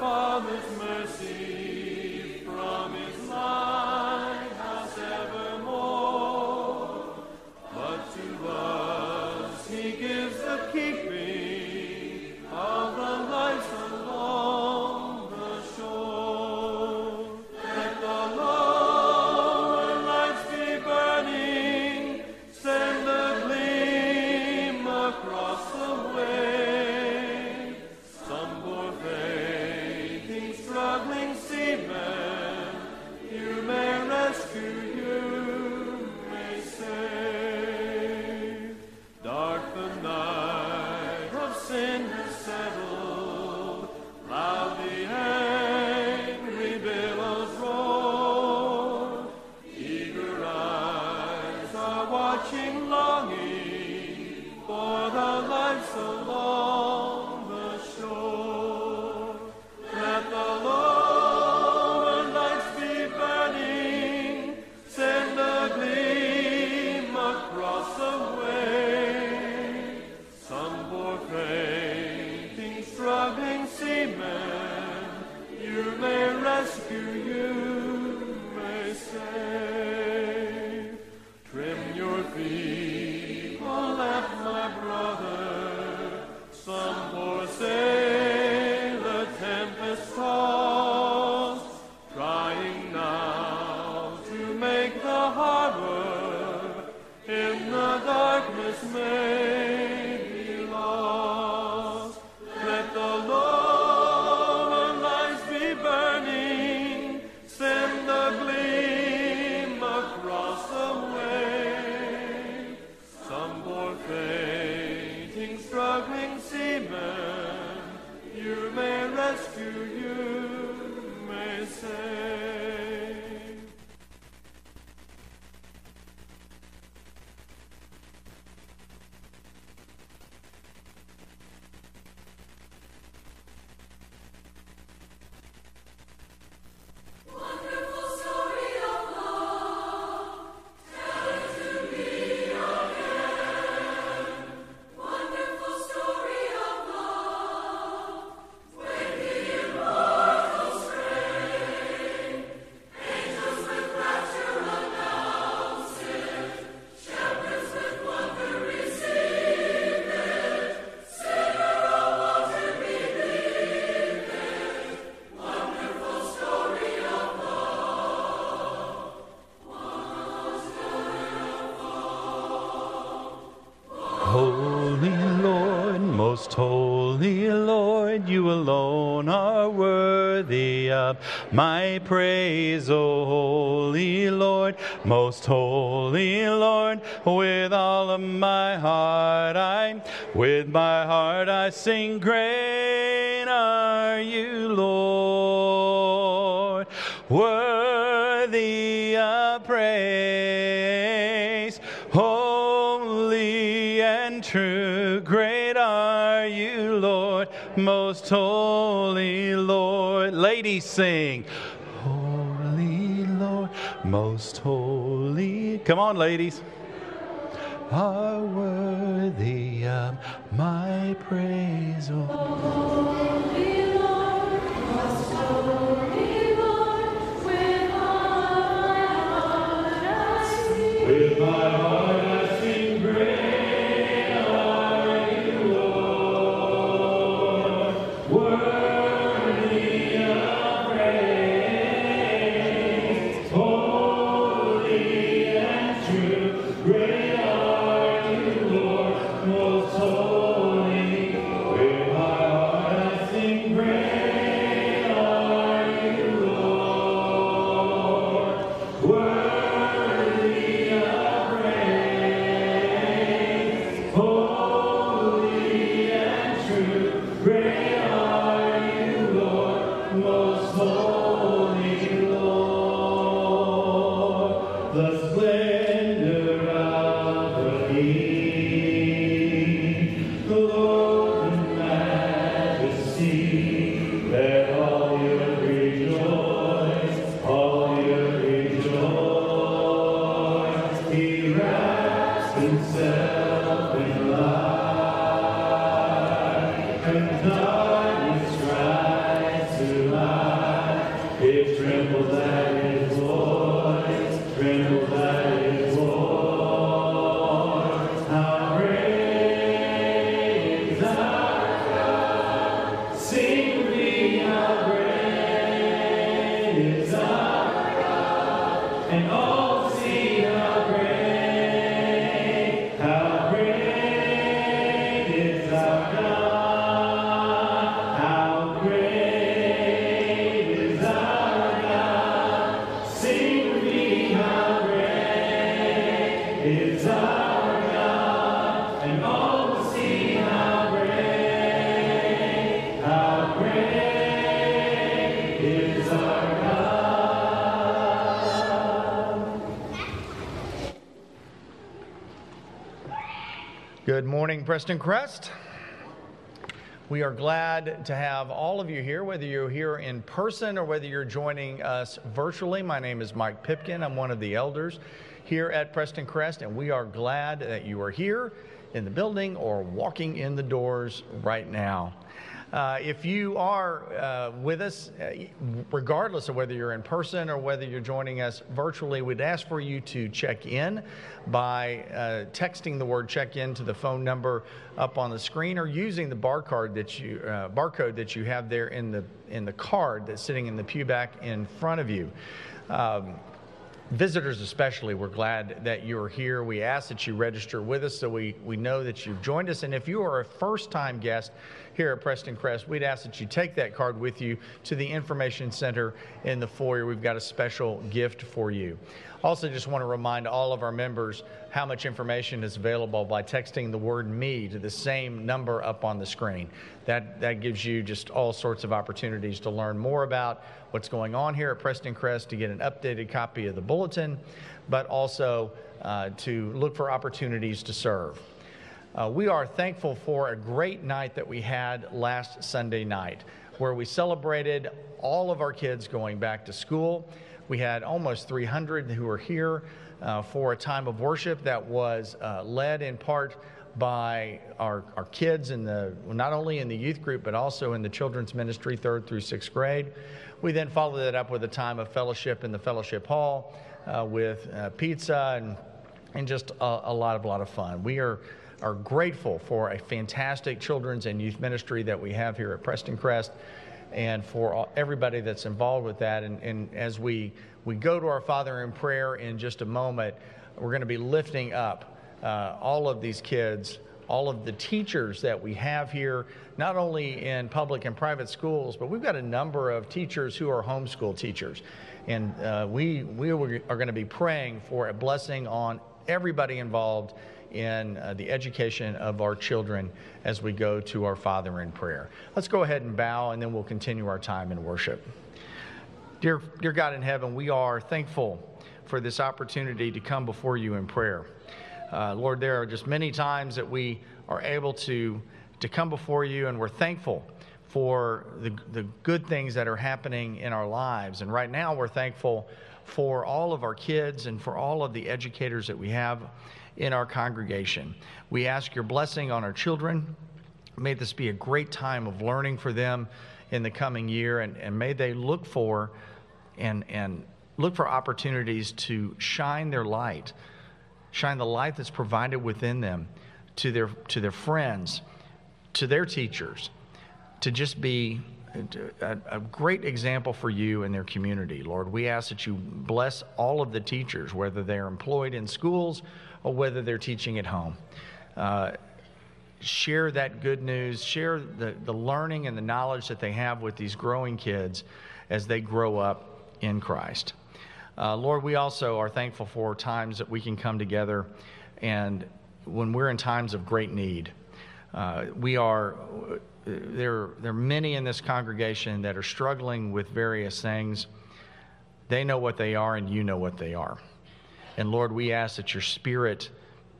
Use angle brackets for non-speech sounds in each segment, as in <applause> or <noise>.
Father's mercy. my praise, O holy Lord, most holy Lord, with all of my heart I, with my heart I sing grace sing. Holy Lord, most holy. Come on, ladies. Are worthy of my praise, oh. Prestoncrest. We are glad to have all of you here, whether you're here in person or whether you're joining us virtually. My name is Mike Pipkin. I'm one of the elders here at Prestoncrest, and we are glad that you are here in the building or walking in the doors right now. Uh, if you are uh, with us, uh, regardless of whether you're in person or whether you're joining us virtually, we'd ask for you to check in by uh, texting the word check in to the phone number up on the screen or using the barcode that you, barcode that you have there in the, in the card that's sitting in the pew back in front of you. Um, visitors especially we're glad that you're here we ask that you register with us so we, we know that you've joined us and if you are a first time guest here at Prestoncrest we'd ask that you take that card with you to the information center in the foyer. We've got a special gift for you. Also just want to remind all of our members how much information is available by texting the word me to the same number up on the screen. That, that gives you just all sorts of opportunities to learn more about what's going on here at Prestoncrest, to get an updated copy of the bulletin, but also uh, to look for opportunities to serve. Uh, we are thankful for a great night that we had last Sunday night, where we celebrated all of our kids going back to school. We had almost 300 who were here uh, for a time of worship that was uh, led in part by our, our kids in the not only in the youth group but also in the children's ministry third through sixth grade we then followed that up with a time of fellowship in the fellowship hall uh, with uh, pizza and, and just a, a lot of a lot of fun we are are grateful for a fantastic children's and youth ministry that we have here at Prestoncrest and for all, everybody that's involved with that and, and as we we go to our father in prayer in just a moment we're going to be lifting up uh, all of these kids, all of the teachers that we have here, not only in public and private schools, but we've got a number of teachers who are homeschool teachers. And uh, we, we are going to be praying for a blessing on everybody involved in uh, the education of our children as we go to our Father in prayer. Let's go ahead and bow, and then we'll continue our time in worship. Dear, dear God in heaven, we are thankful for this opportunity to come before you in prayer. Uh, Lord, there are just many times that we are able to, to come before you, and we're thankful for the, the good things that are happening in our lives. And right now, we're thankful for all of our kids and for all of the educators that we have in our congregation. We ask your blessing on our children. May this be a great time of learning for them in the coming year, and, and may they look for and, and look for opportunities to shine their light shine the light that's provided within them to their, to their friends, to their teachers, to just be a, a, great example for you and their community. Lord, we ask that you bless all of the teachers, whether they're employed in schools or whether they're teaching at home. Uh, share that good news, share the, the learning and the knowledge that they have with these growing kids as they grow up in Christ. Uh, Lord, we also are thankful for times that we can come together and when we're in times of great need. Uh, we are, there, there are many in this congregation that are struggling with various things. They know what they are, and you know what they are. And Lord, we ask that your Spirit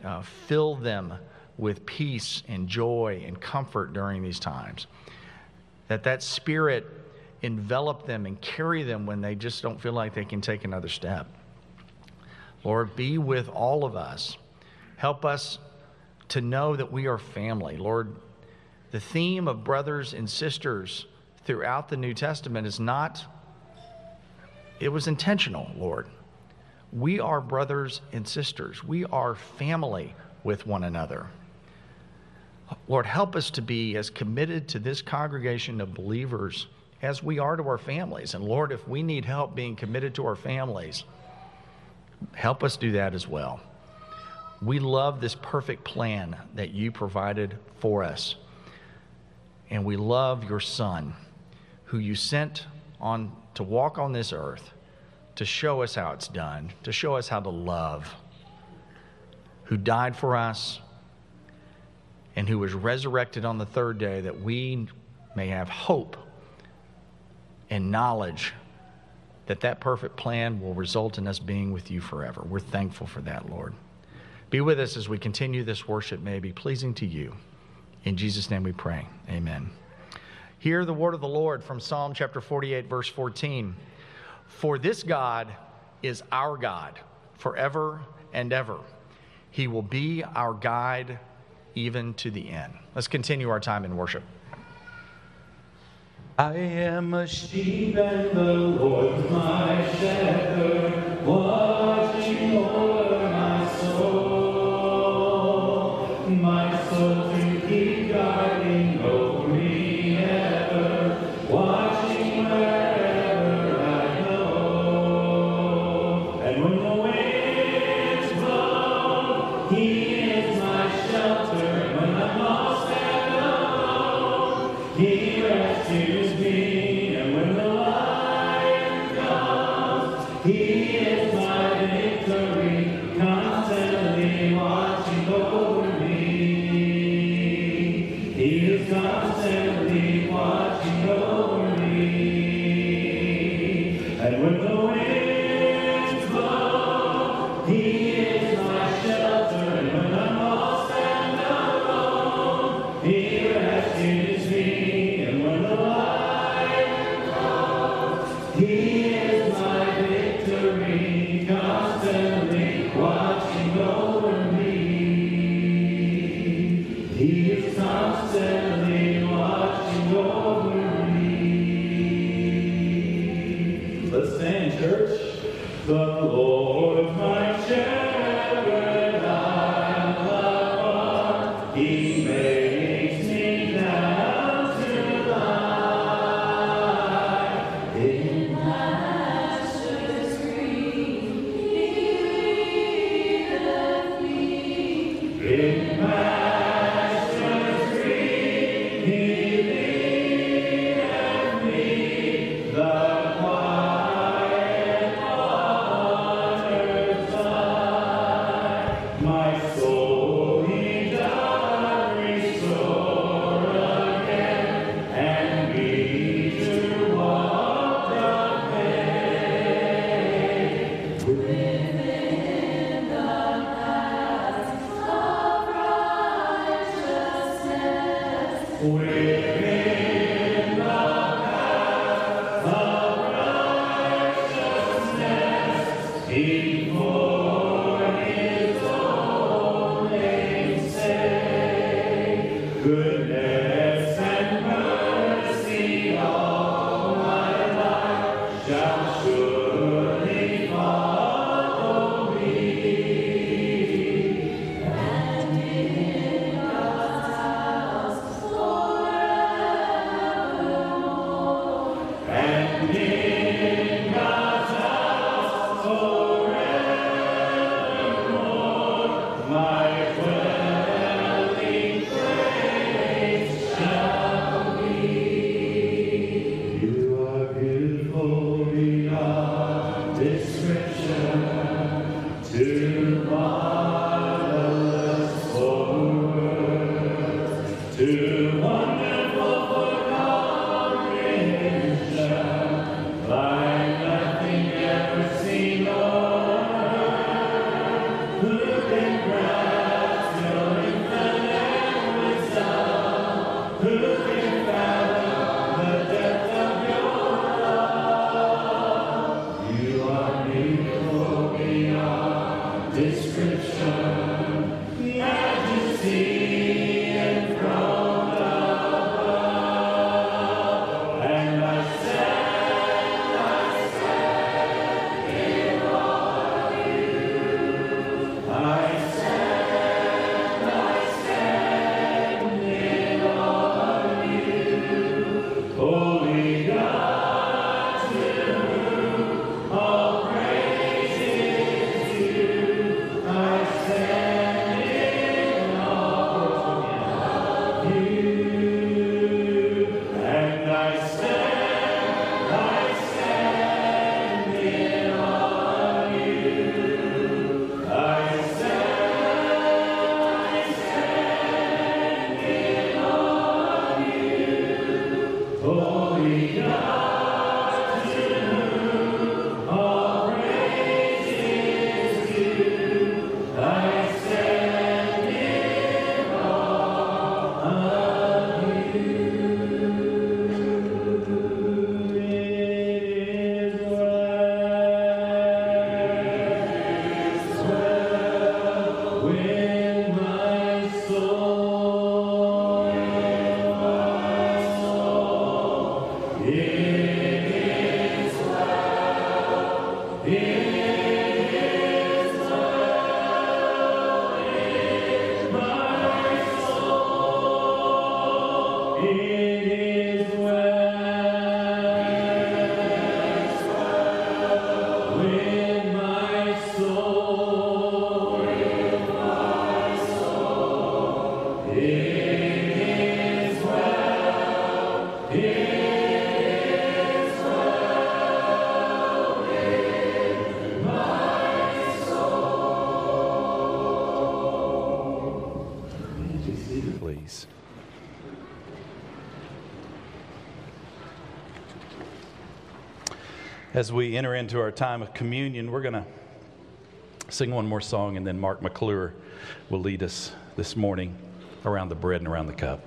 uh, fill them with peace and joy and comfort during these times. That that Spirit envelop them and carry them when they just don't feel like they can take another step. Lord, be with all of us. Help us to know that we are family. Lord, the theme of brothers and sisters throughout the New Testament is not, it was intentional, Lord. We are brothers and sisters, we are family with one another. Lord, help us to be as committed to this congregation of believers as we are to our families. And Lord, if we need help being committed to our families, help us do that as well. We love this perfect plan that you provided for us. And we love your Son, who you sent on to walk on this earth to show us how it's done, to show us how to love, who died for us and who was resurrected on the third day that we may have hope and knowledge that that perfect plan will result in us being with you forever. We're thankful for that, Lord. Be with us as we continue this worship, may be pleasing to you. In Jesus' name we pray. Amen. Hear the word of the Lord from Psalm chapter 48, verse 14. For this God is our God forever and ever. He will be our guide even to the end. Let's continue our time in worship. I am a sheep and the Lord my shepherd, watching over. He is As we enter into our time of communion, we're going to sing one more song, and then Mark McClure will lead us this morning around the bread and around the cup.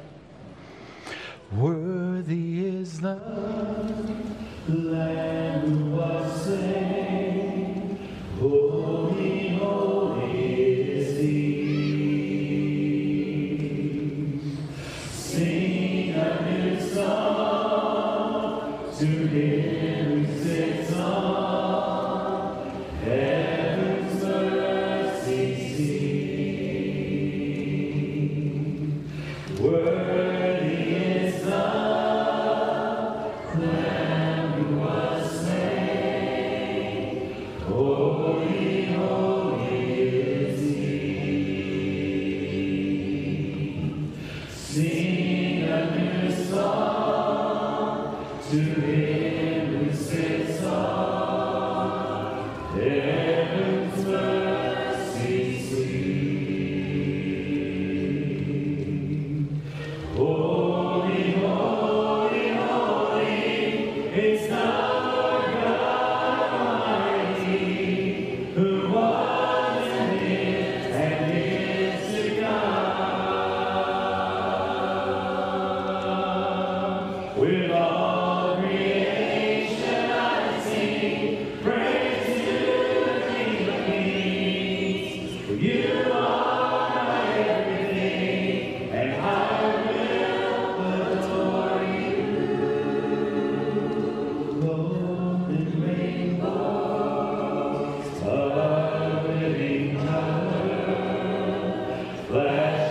Worthy is the Lamb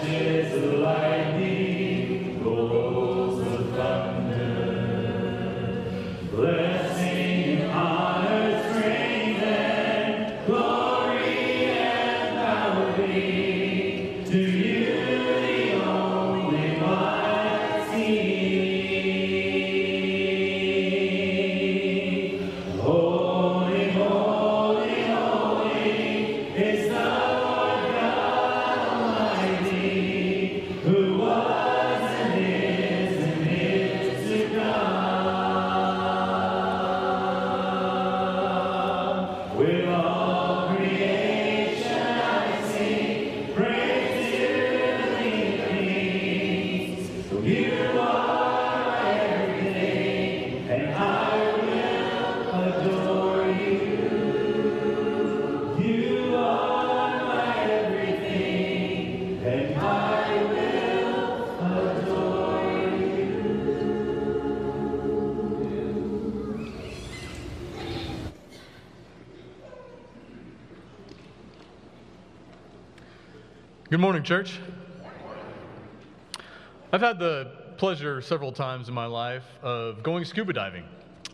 flashes of lightning, church. I've had the pleasure several times in my life of going scuba diving.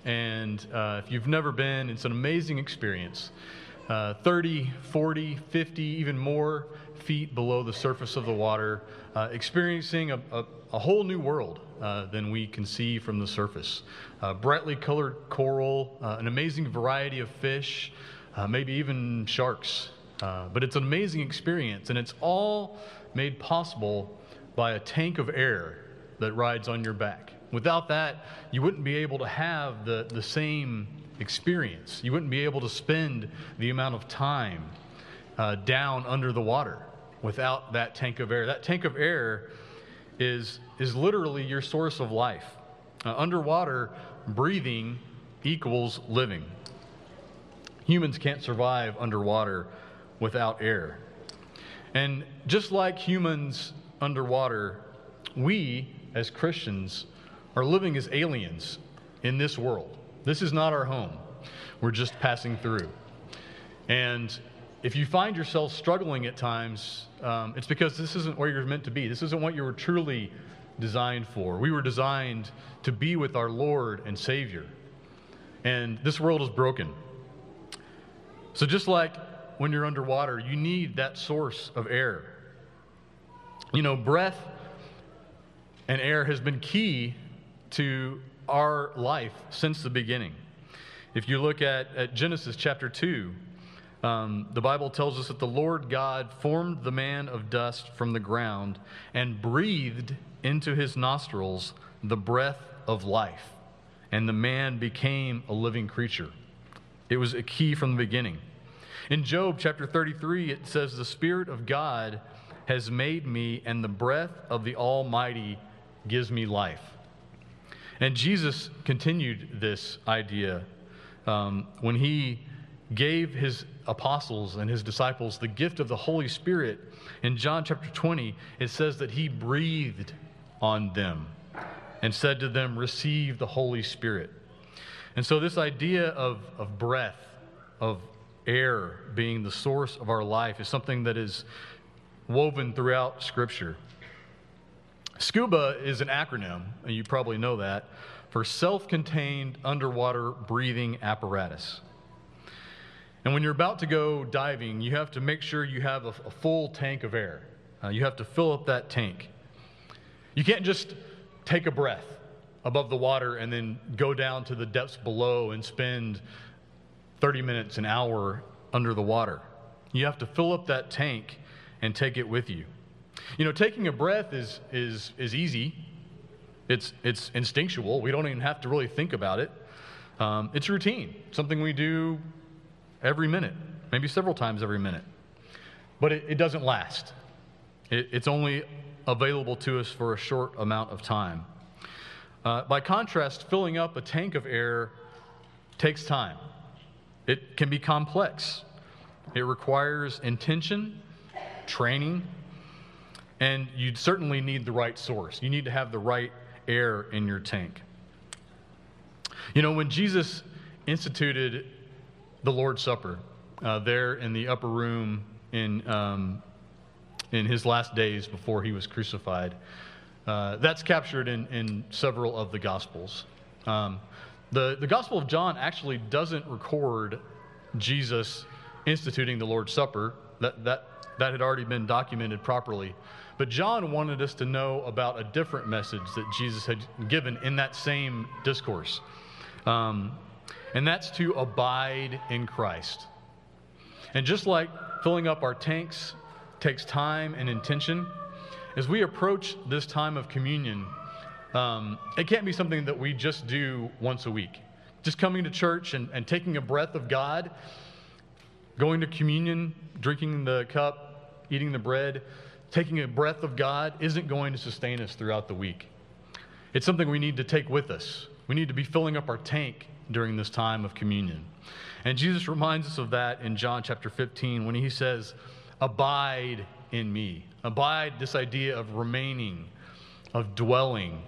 And uh, if you've never been, it's an amazing experience. Uh, 30, 40, 50, even more feet below the surface of the water, uh, experiencing a, a, a whole new world uh, than we can see from the surface. Uh, brightly colored coral, uh, an amazing variety of fish, uh, maybe even sharks. Uh, but it's an amazing experience, and it's all made possible by a tank of air that rides on your back. Without that, you wouldn't be able to have the, the same experience. You wouldn't be able to spend the amount of time uh, down under the water without that tank of air. That tank of air is, is literally your source of life. Uh, underwater, breathing equals living. Humans can't survive underwater without air. And just like humans underwater, we as Christians are living as aliens in this world. This is not our home. We're just passing through. And if you find yourself struggling at times, um, it's because this isn't where you're meant to be. This isn't what you were truly designed for. We were designed to be with our Lord and Savior. And this world is broken. So, just like when you're underwater, you need that source of air. You know, breath and air has been key to our life since the beginning. If you look at, at Genesis chapter 2, um, the Bible tells us that the Lord God formed the man of dust from the ground and breathed into his nostrils the breath of life, and the man became a living creature. It was a key from the beginning. In Job chapter 33, it says, The Spirit of God has made me, and the breath of the Almighty gives me life. And Jesus continued this idea um, when he gave his apostles and his disciples the gift of the Holy Spirit. In John chapter 20, it says that he breathed on them and said to them, Receive the Holy Spirit. And so, this idea of, of breath, of air being the source of our life, is something that is woven throughout Scripture. SCUBA is an acronym, and you probably know that, for self contained underwater breathing apparatus. And when you're about to go diving, you have to make sure you have a, a full tank of air. Uh, you have to fill up that tank. You can't just take a breath above the water and then go down to the depths below and spend 30 minutes, an hour under the water. You have to fill up that tank and take it with you. You know, taking a breath is, is, is easy, it's, it's instinctual. We don't even have to really think about it. Um, it's routine, something we do every minute, maybe several times every minute. But it, it doesn't last, it, it's only available to us for a short amount of time. Uh, by contrast, filling up a tank of air takes time. It can be complex. It requires intention, training, and you'd certainly need the right source. You need to have the right air in your tank. You know, when Jesus instituted the Lord's Supper uh, there in the upper room in, um, in his last days before he was crucified, uh, that's captured in, in several of the Gospels. Um, the, the Gospel of John actually doesn't record Jesus instituting the Lord's Supper. That, that, that had already been documented properly. But John wanted us to know about a different message that Jesus had given in that same discourse. Um, and that's to abide in Christ. And just like filling up our tanks takes time and intention, as we approach this time of communion, um, it can't be something that we just do once a week. Just coming to church and, and taking a breath of God, going to communion, drinking the cup, eating the bread, taking a breath of God isn't going to sustain us throughout the week. It's something we need to take with us. We need to be filling up our tank during this time of communion. And Jesus reminds us of that in John chapter 15 when he says, Abide in me. Abide, this idea of remaining, of dwelling,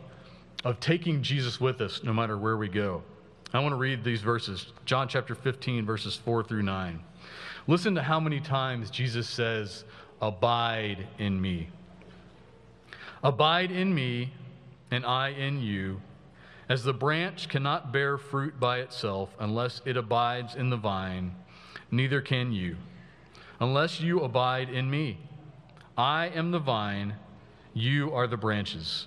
of taking Jesus with us no matter where we go. I want to read these verses John chapter 15, verses 4 through 9. Listen to how many times Jesus says, Abide in me. Abide in me, and I in you. As the branch cannot bear fruit by itself unless it abides in the vine, neither can you, unless you abide in me. I am the vine, you are the branches.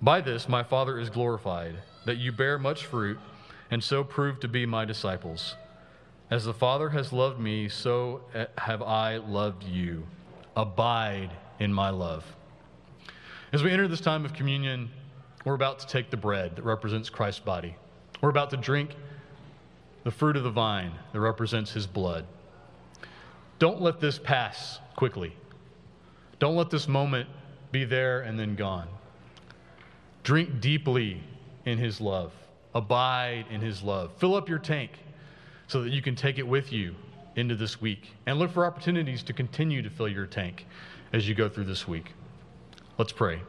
by this, my Father is glorified, that you bear much fruit, and so prove to be my disciples. As the Father has loved me, so eh, have I loved you. Abide in my love. As we enter this time of communion, we're about to take the bread that represents Christ's body. We're about to drink the fruit of the vine that represents his blood. Don't let this pass quickly. Don't let this moment be there and then gone. Drink deeply in his love. Abide in his love. Fill up your tank so that you can take it with you into this week and look for opportunities to continue to fill your tank as you go through this week. Let's pray.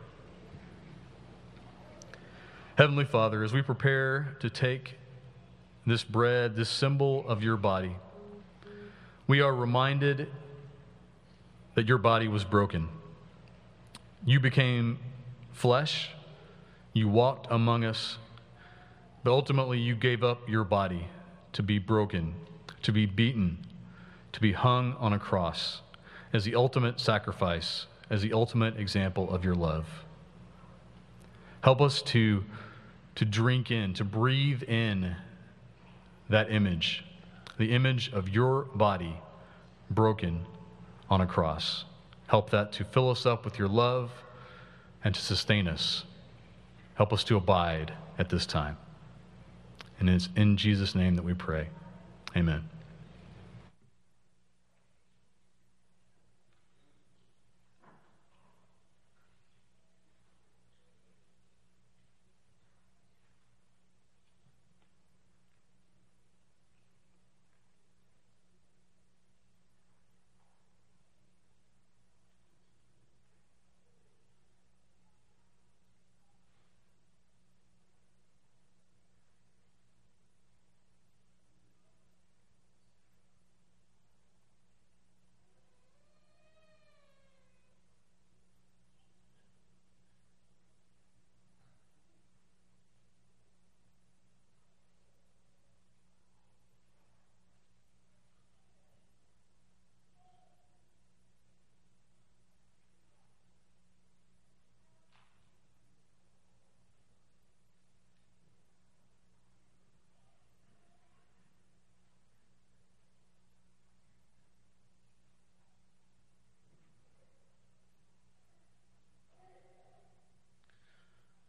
Heavenly Father, as we prepare to take this bread, this symbol of your body, we are reminded that your body was broken. You became flesh, you walked among us, but ultimately you gave up your body to be broken, to be beaten, to be hung on a cross as the ultimate sacrifice, as the ultimate example of your love. Help us to, to drink in, to breathe in that image, the image of your body broken on a cross. Help that to fill us up with your love and to sustain us. Help us to abide at this time. And it's in Jesus' name that we pray. Amen.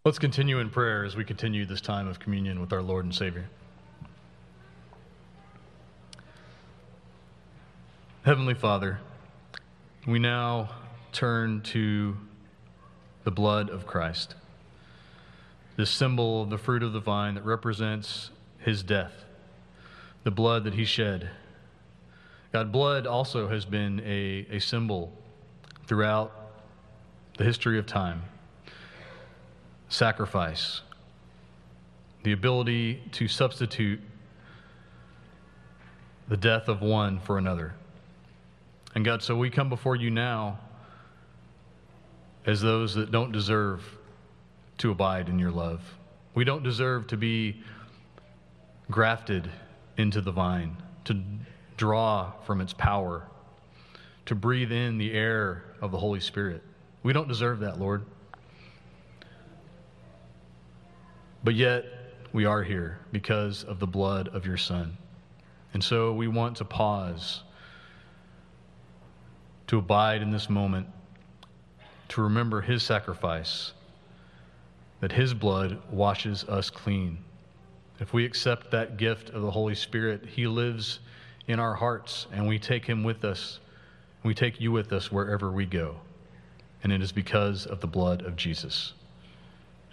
Let's continue in prayer as we continue this time of communion with our Lord and Savior. Heavenly Father, we now turn to the blood of Christ, this symbol of the fruit of the vine that represents his death, the blood that he shed. God, blood also has been a, a symbol throughout the history of time sacrifice, the ability to substitute the death of one for another. And God, so we come before you now as those that don't deserve to abide in your love. We don't deserve to be grafted into the vine, to draw from its power, to breathe in the air of the Holy Spirit. We don't deserve that, Lord. But yet, we are here because of the blood of your Son. And so we want to pause, to abide in this moment, to remember his sacrifice, that his blood washes us clean. If we accept that gift of the Holy Spirit, he lives in our hearts, and we take him with us. We take you with us wherever we go. And it is because of the blood of Jesus.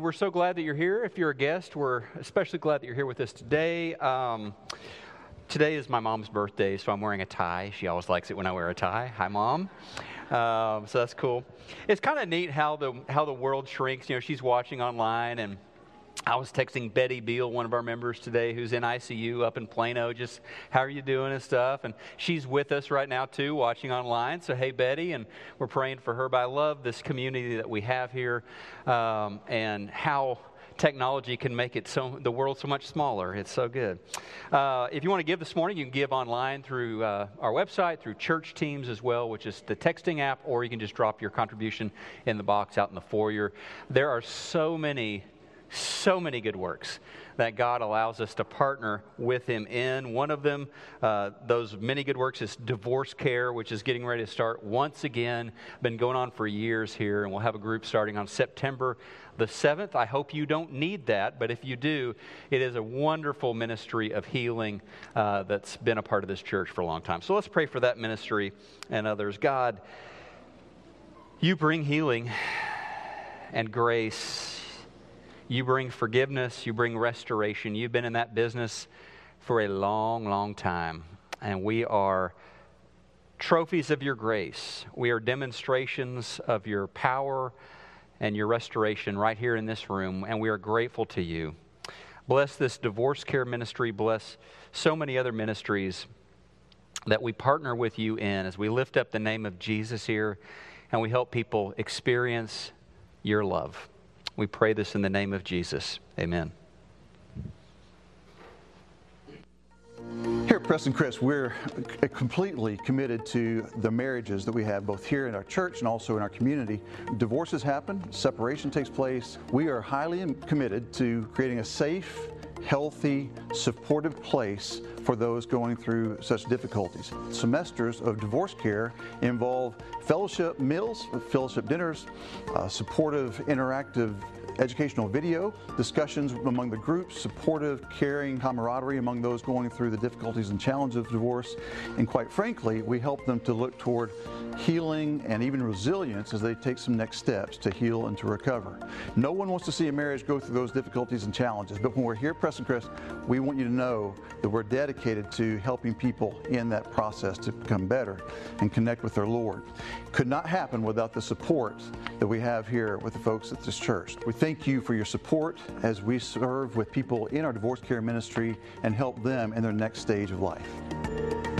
We're so glad that you're here. If you're a guest, we're especially glad that you're here with us today. Um, today is my mom's birthday, so I'm wearing a tie. She always likes it when I wear a tie. Hi, mom. Um, so that's cool. It's kind of neat how the how the world shrinks. You know, she's watching online and I was texting Betty Beal, one of our members today, who's in ICU up in Plano, just how are you doing and stuff. And she's with us right now, too, watching online. So, hey, Betty, and we're praying for her. But I love this community that we have here um, and how technology can make it so the world so much smaller. It's so good. Uh, if you want to give this morning, you can give online through uh, our website, through church teams as well, which is the texting app, or you can just drop your contribution in the box out in the foyer. There are so many so many good works that God allows us to partner with Him in. One of them, uh, those many good works, is divorce care, which is getting ready to start once again. Been going on for years here, and we'll have a group starting on September the 7th. I hope you don't need that, but if you do, it is a wonderful ministry of healing uh, that's been a part of this church for a long time. So let's pray for that ministry and others. God, you bring healing and grace you bring forgiveness, you bring restoration. You've been in that business for a long, long time. And we are trophies of your grace. We are demonstrations of your power and your restoration right here in this room. And we are grateful to you. Bless this divorce care ministry. Bless so many other ministries that we partner with you in as we lift up the name of Jesus here and we help people experience your love. We pray this in the name of Jesus. Amen. Here at Prestoncrest, we're completely committed to the marriages that we have both here in our church and also in our community. Divorces happen, separation takes place. We are highly committed to creating a safe, healthy, supportive place for those going through such difficulties. Semesters of divorce care involve fellowship meals, fellowship dinners, uh, supportive, interactive educational video, discussions among the groups, supportive, caring camaraderie among those going through the difficulties and challenges of divorce. And quite frankly, we help them to look toward healing and even resilience as they take some next steps to heal and to recover. No one wants to see a marriage go through those difficulties and challenges, but when we're here at Prestoncrest, we want you to know that we're dedicated to helping people in that process to become better and connect with their Lord. Could not happen without the support that we have here with the folks at this church. We thank you for your support as we serve with people in our divorce care ministry and help them in their next stage of life.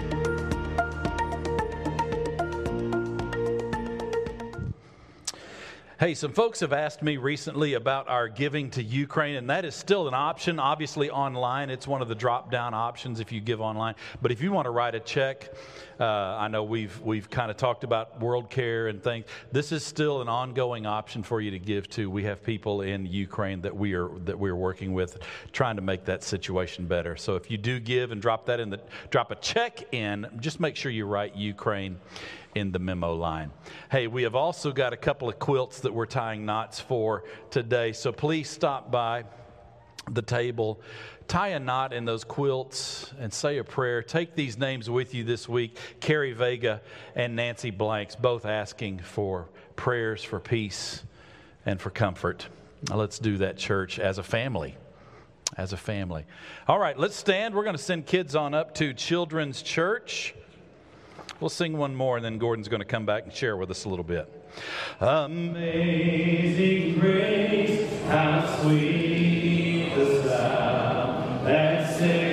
Hey, some folks have asked me recently about our giving to Ukraine, and that is still an option, obviously online. It's one of the drop down options if you give online. But if you want to write a check, uh, I know we've, we've kind of talked about World Care and things. This is still an ongoing option for you to give to. We have people in Ukraine that we are, that we're working with trying to make that situation better. So if you do give and drop that in the, drop a check in, just make sure you write Ukraine in the memo line. Hey, we have also got a couple of quilts that we're tying knots for today, so please stop by the table, tie a knot in those quilts, and say a prayer. Take these names with you this week Carrie Vega and Nancy Blanks, both asking for prayers for peace and for comfort. Now, let's do that, church, as a family. As a family. All right, let's stand. We're going to send kids on up to Children's Church. We'll sing one more, and then Gordon's going to come back and share with us a little bit. Amazing grace, how sweet the sound that saved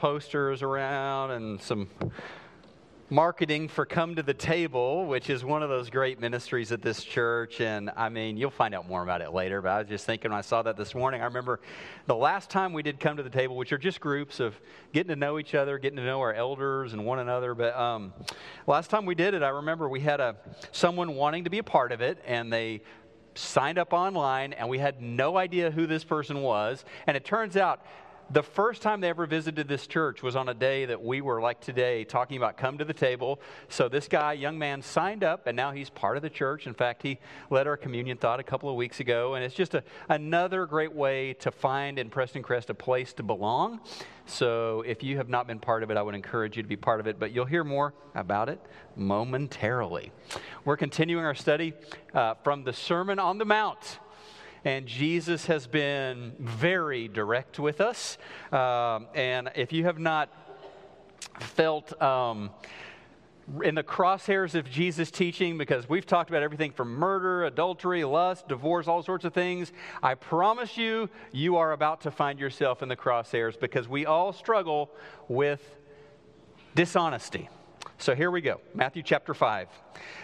posters around and some marketing for Come to the Table, which is one of those great ministries at this church. And I mean, you'll find out more about it later, but I was just thinking when I saw that this morning, I remember the last time we did Come to the Table, which are just groups of getting to know each other, getting to know our elders and one another. But um, last time we did it, I remember we had a someone wanting to be a part of it, and they signed up online, and we had no idea who this person was. And it turns out the first time they ever visited this church was on a day that we were like today talking about come to the table. So this guy young man signed up and now he's part of the church. In fact he led our communion thought a couple of weeks ago and it's just a, another great way to find in Prestoncrest a place to belong. So if you have not been part of it i would encourage you to be part of it but you'll hear more about it momentarily. We're continuing our study uh, from the sermon on the mount and Jesus has been very direct with us. Um, and if you have not felt um, in the crosshairs of Jesus' teaching, because we've talked about everything from murder, adultery, lust, divorce, all sorts of things, I promise you, you are about to find yourself in the crosshairs because we all struggle with dishonesty. So here we go Matthew chapter 5.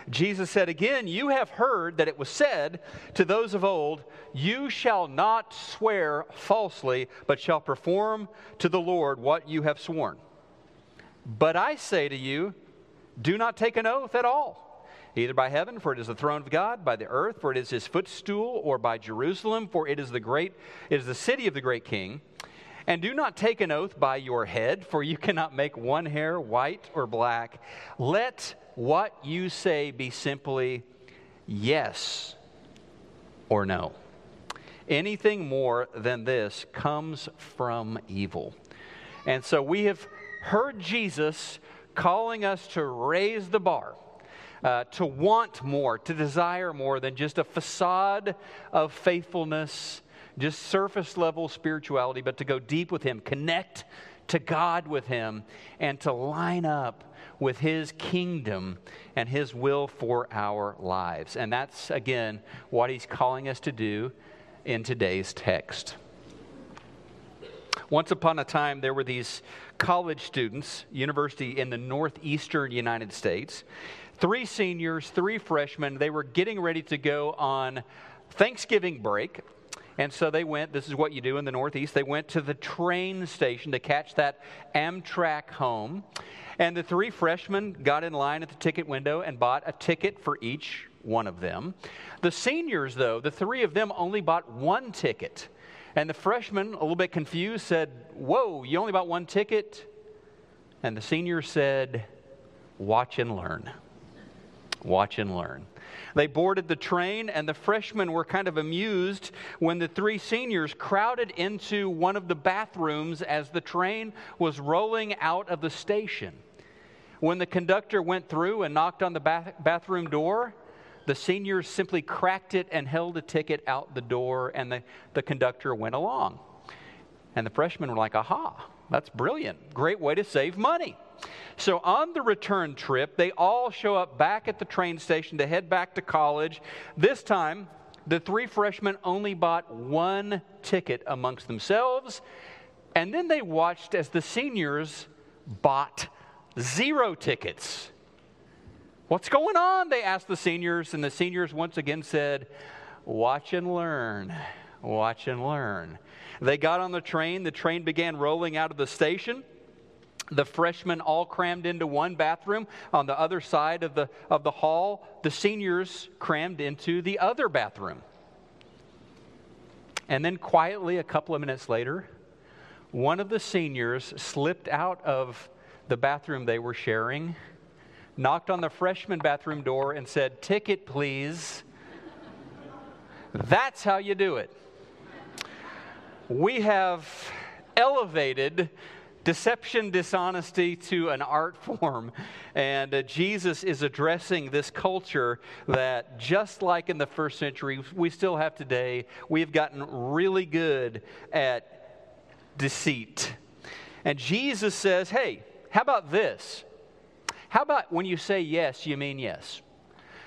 Jesus said, Again, you have heard that it was said to those of old, You shall not swear falsely, but shall perform to the Lord what you have sworn. But I say to you, do not take an oath at all, either by heaven, for it is the throne of God, by the earth, for it is his footstool, or by Jerusalem, for it is the great, it is the city of the great king. And do not take an oath by your head, for you cannot make one hair white or black. Let what you say be simply yes or no. Anything more than this comes from evil. And so we have heard Jesus calling us to raise the bar. Uh, to want more, to desire more than just a facade of faithfulness just surface level spirituality, but to go deep with Him, connect to God with Him, and to line up with His kingdom and His will for our lives. And that's, again, what He's calling us to do in today's text. Once upon a time, there were these college students, university in the northeastern United States, three seniors, three freshmen. They were getting ready to go on Thanksgiving break and so they went, this is what you do in the Northeast, they went to the train station to catch that Amtrak home. And the three freshmen got in line at the ticket window and bought a ticket for each one of them. The seniors, though, the three of them only bought one ticket. And the freshman, a little bit confused, said, Whoa, you only bought one ticket? And the senior said, Watch and learn. Watch and learn. They boarded the train, and the freshmen were kind of amused when the three seniors crowded into one of the bathrooms as the train was rolling out of the station. When the conductor went through and knocked on the bath- bathroom door, the seniors simply cracked it and held a ticket out the door, and the, the conductor went along. And the freshmen were like, aha, that's brilliant. Great way to save money. So on the return trip, they all show up back at the train station to head back to college. This time, the three freshmen only bought one ticket amongst themselves, and then they watched as the seniors bought zero tickets. What's going on? They asked the seniors, and the seniors once again said, Watch and learn. Watch and learn. They got on the train. The train began rolling out of the station the freshmen all crammed into one bathroom on the other side of the, of the hall the seniors crammed into the other bathroom. And then quietly a couple of minutes later one of the seniors slipped out of the bathroom they were sharing knocked on the freshman bathroom door and said ticket please. That's how you do it. We have elevated deception, dishonesty to an art <laughs> form. And uh, Jesus is addressing this culture that, just like in the first century, we still have today. We've gotten really good at deceit. And Jesus says, hey, how about this? How about when you say yes, you mean yes?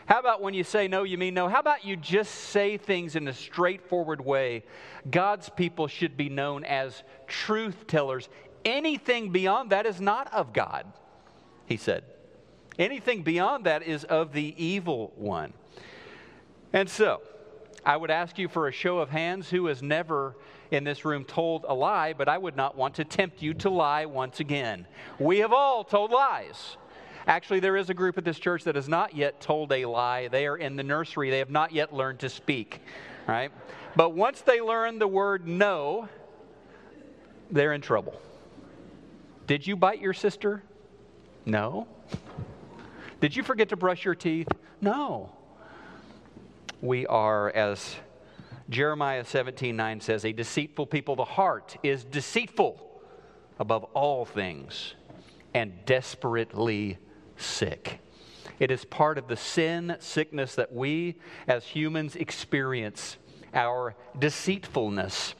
How about when you say no, you mean no? How about you just say things in a straightforward way? God's people should be known as truth tellers, Anything beyond that is not of God, he said. Anything beyond that is of the evil one. And so, I would ask you for a show of hands who has never in this room told a lie, but I would not want to tempt you to lie once again. We have all told lies. Actually, there is a group at this church that has not yet told a lie. They are in the nursery, they have not yet learned to speak, right? But once they learn the word no, they're in trouble. Did you bite your sister? No. Did you forget to brush your teeth? No. We are, as Jeremiah 17 9 says, a deceitful people. The heart is deceitful above all things and desperately sick. It is part of the sin sickness that we as humans experience, our deceitfulness.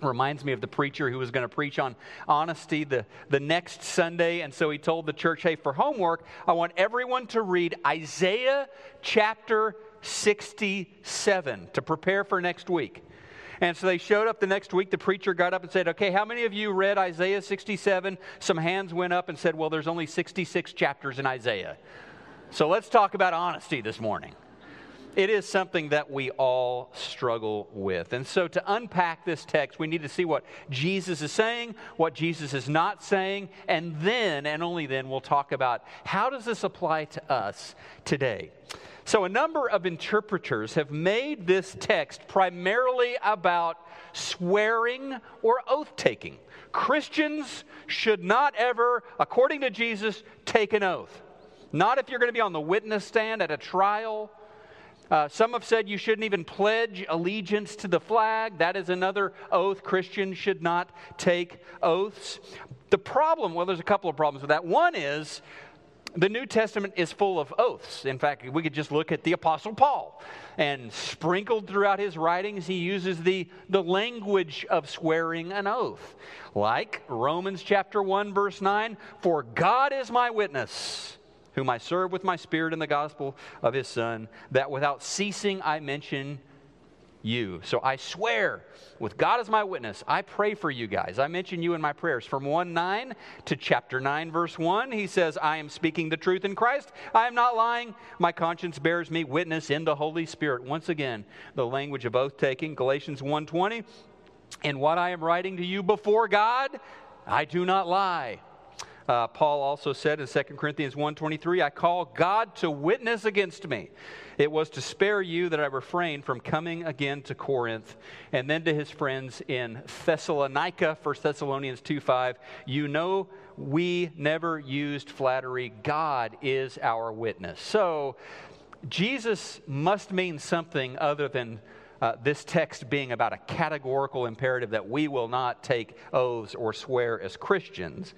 Reminds me of the preacher who was going to preach on honesty the, the next Sunday. And so he told the church, hey, for homework, I want everyone to read Isaiah chapter 67 to prepare for next week. And so they showed up the next week. The preacher got up and said, Okay, how many of you read Isaiah 67? Some hands went up and said, Well, there's only 66 chapters in Isaiah. So let's talk about honesty this morning. It is something that we all struggle with. And so to unpack this text, we need to see what Jesus is saying, what Jesus is not saying, and then, and only then, we'll talk about how does this apply to us today. So, a number of interpreters have made this text primarily about swearing or oath taking. Christians should not ever, according to Jesus, take an oath. Not if you're going to be on the witness stand at a trial. Uh, some have said you shouldn't even pledge allegiance to the flag. That is another oath. Christians should not take oaths. The problem, well, there's a couple of problems with that. One is the New Testament is full of oaths. In fact, we could just look at the Apostle Paul. And sprinkled throughout his writings, he uses the, the language of swearing an oath. Like Romans chapter 1, verse 9 For God is my witness, whom I serve with my spirit in the gospel of his Son, that without ceasing I mention you. So I swear, with God as my witness, I pray for you guys. I mention you in my prayers. From 1 9 to chapter 9, verse 1, he says, I am speaking the truth in Christ. I am not lying. My conscience bears me witness in the Holy Spirit. Once again, the language of oath taking. Galatians 1 20, in what I am writing to you before God, I do not lie. Uh, Paul also said in 2 Corinthians 1.23, I call God to witness against me. It was to spare you that I refrained from coming again to Corinth. And then to his friends in Thessalonica, 1 Thessalonians 2.5, you know we never used flattery. God is our witness. So Jesus must mean something other than uh, this text being about a categorical imperative that we will not take oaths or swear as Christians.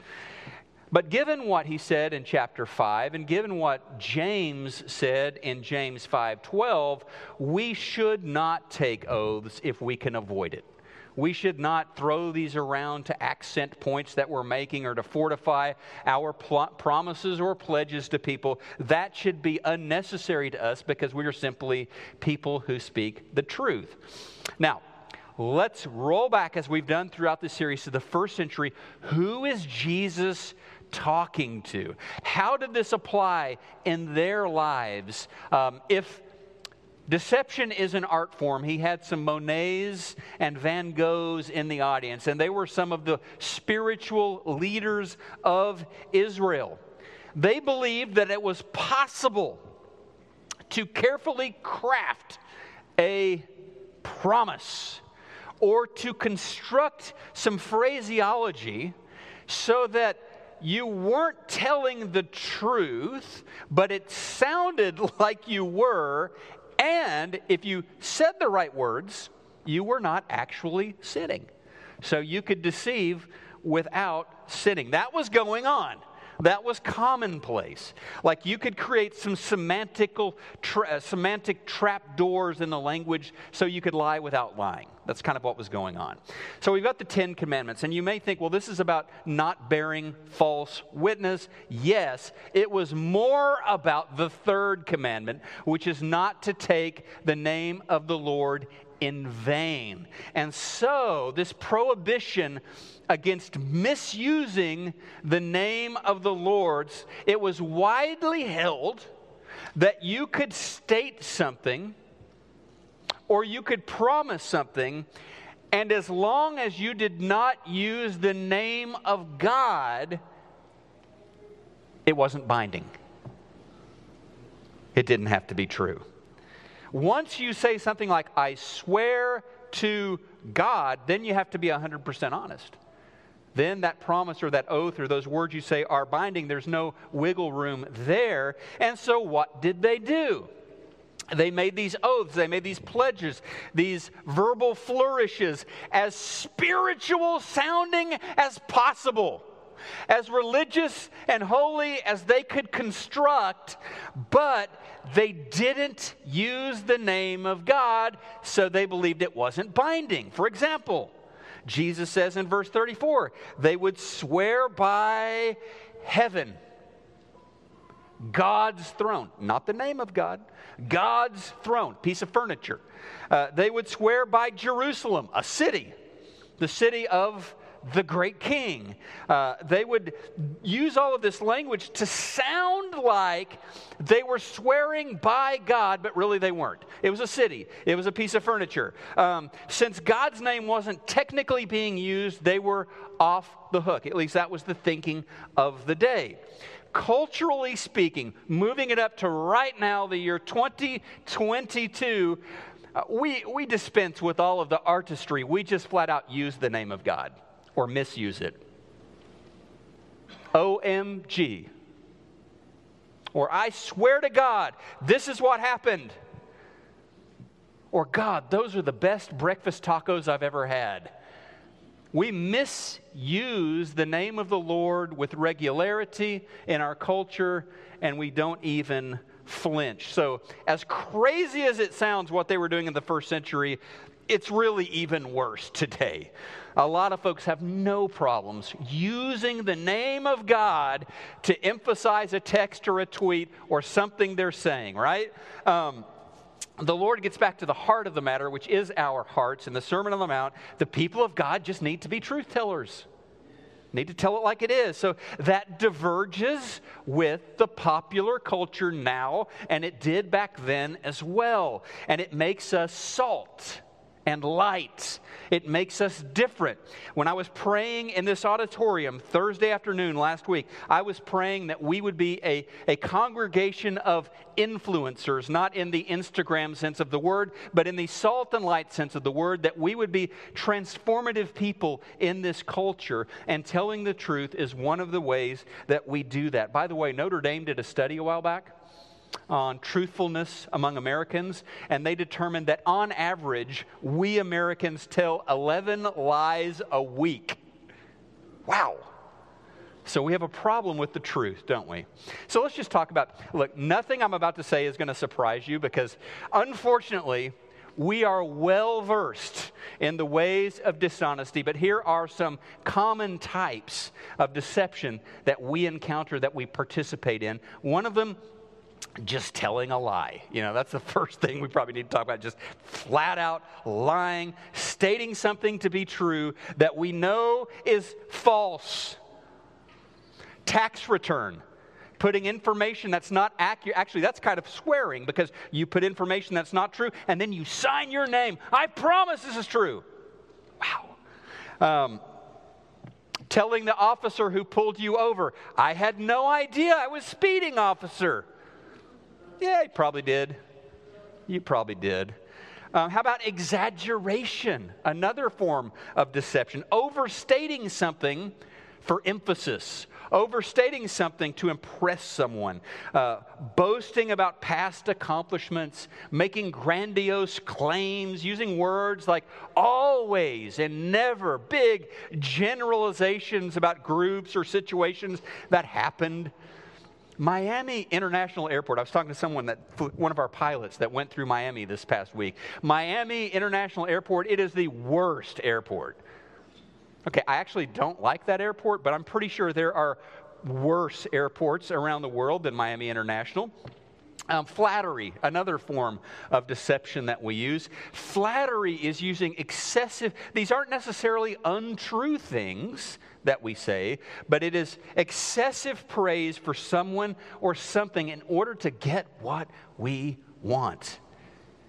But given what he said in chapter 5 and given what James said in James 5:12, we should not take oaths if we can avoid it. We should not throw these around to accent points that we're making or to fortify our pl- promises or pledges to people. That should be unnecessary to us because we are simply people who speak the truth. Now, let's roll back as we've done throughout this series to the first century. Who is Jesus talking to? How did this apply in their lives? Um, if Deception is an art form. He had some Monets and Van Goghs in the audience, and they were some of the spiritual leaders of Israel. They believed that it was possible to carefully craft a promise or to construct some phraseology so that you weren't telling the truth, but it sounded <laughs> like you were. And if you said the right words, you were not actually sinning. So you could deceive without sinning. That was going on. That was commonplace. Like you could create some semantical, tra- uh, semantic trap doors in the language so you could lie without lying. That's kind of what was going on. So we've got the Ten Commandments, and you may think, well, this is about not bearing false witness. Yes, it was more about the third commandment, which is not to take the name of the Lord in vain. And so, this prohibition against misusing the name of the Lord's, it was widely held that you could state something or you could promise something, and as long as you did not use the name of God, it wasn't binding. It didn't have to be true. Once you say something like, I swear to God, then you have to be 100% honest. Then that promise or that oath or those words you say are binding. There's no wiggle room there. And so, what did they do? They made these oaths, they made these pledges, these verbal flourishes as spiritual sounding as possible as religious and holy as they could construct, but they didn't use the name of God, so they believed it wasn't binding. For example, Jesus says in verse 34 they would swear by heaven. God's throne, not the name of God, God's throne, piece of furniture. Uh, they would swear by Jerusalem, a city, the city of the great king. Uh, they would use all of this language to sound like they were swearing by God, but really they weren't. It was a city, it was a piece of furniture. Um, since God's name wasn't technically being used, they were off the hook. At least that was the thinking of the day culturally speaking, moving it up to right now, the year 2022, uh, we, we dispense with all of the artistry. We just flat out use the name of God or misuse it. OMG. Or I swear to God, this is what happened. Or God, those are the best breakfast tacos I've ever had. We misuse the name of the Lord with regularity in our culture, and we don't even flinch. So, as crazy as it sounds what they were doing in the first century, it's really even worse today. A lot of folks have no problems using the name of God to emphasize a text or a tweet or something they're saying, right? Um, the Lord gets back to the heart of the matter, which is our hearts. In the Sermon on the Mount, the people of God just need to be truth tellers. Need to tell it like it is. So that diverges with the popular culture now, and it did back then as well. And it makes us salt and light. It makes us different. When I was praying in this auditorium Thursday afternoon last week, I was praying that we would be a, a congregation of influencers, not in the Instagram sense of the word, but in the salt and light sense of the word, that we would be transformative people in this culture. And telling the truth is one of the ways that we do that. By the way, Notre Dame did a study a while back on truthfulness among Americans, and they determined that on average, we Americans tell 11 lies a week. Wow. So we have a problem with the truth, don't we? So let's just talk about look, nothing I'm about to say is going to surprise you because unfortunately, we are well versed in the ways of dishonesty, but here are some common types of deception that we encounter, that we participate in. One of them just telling a lie. You know, that's the <laughs> first thing we probably need to talk about. Just flat out lying, stating something to be true that we know is false. Tax return. Putting information that's not accurate. Actually, that's kind of swearing because you put information that's not true and then you sign your name. I promise this is true. Wow. Um, telling the officer who pulled you over, I had no idea I was speeding, officer. Yeah, you probably did. You probably did. Um, how about exaggeration? Another form of deception. Overstating something for emphasis, overstating something to impress someone, uh, boasting about past accomplishments, making grandiose claims, using words like always and never, big generalizations about groups or situations that happened. Miami International Airport. I was talking to someone that one of our pilots that went through Miami this past week. Miami International Airport, it is the worst airport. Okay, I actually don't like that airport, but I'm pretty sure there are worse airports around the world than Miami International. Um, flattery, another form of deception that we use. Flattery is using excessive, these aren't necessarily untrue things that we say, but it is excessive praise for someone or something in order to get what we want,